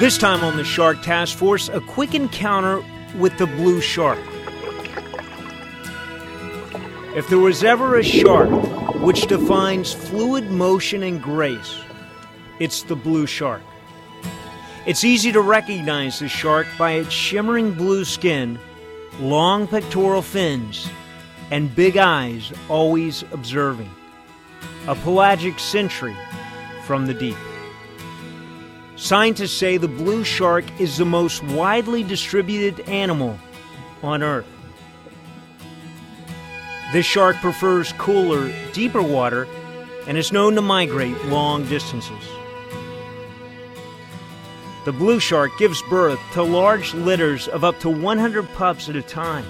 This time on the Shark Task Force, a quick encounter with the blue shark. If there was ever a shark which defines fluid motion and grace, it's the blue shark. It's easy to recognize the shark by its shimmering blue skin, long pectoral fins, and big eyes always observing. A pelagic sentry from the deep. Scientists say the blue shark is the most widely distributed animal on Earth. This shark prefers cooler, deeper water and is known to migrate long distances. The blue shark gives birth to large litters of up to 100 pups at a time.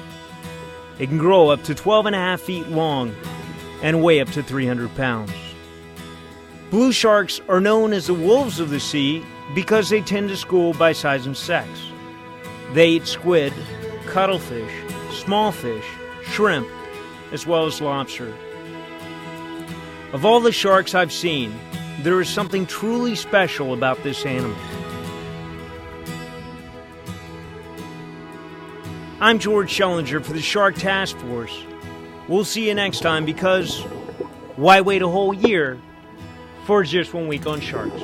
It can grow up to 12 and a half feet long and weigh up to 300 pounds. Blue sharks are known as the wolves of the sea because they tend to school by size and sex. They eat squid, cuttlefish, small fish, shrimp, as well as lobster. Of all the sharks I've seen, there is something truly special about this animal. I'm George Schellinger for the Shark Task Force. We'll see you next time because why wait a whole year for just one week on sharks?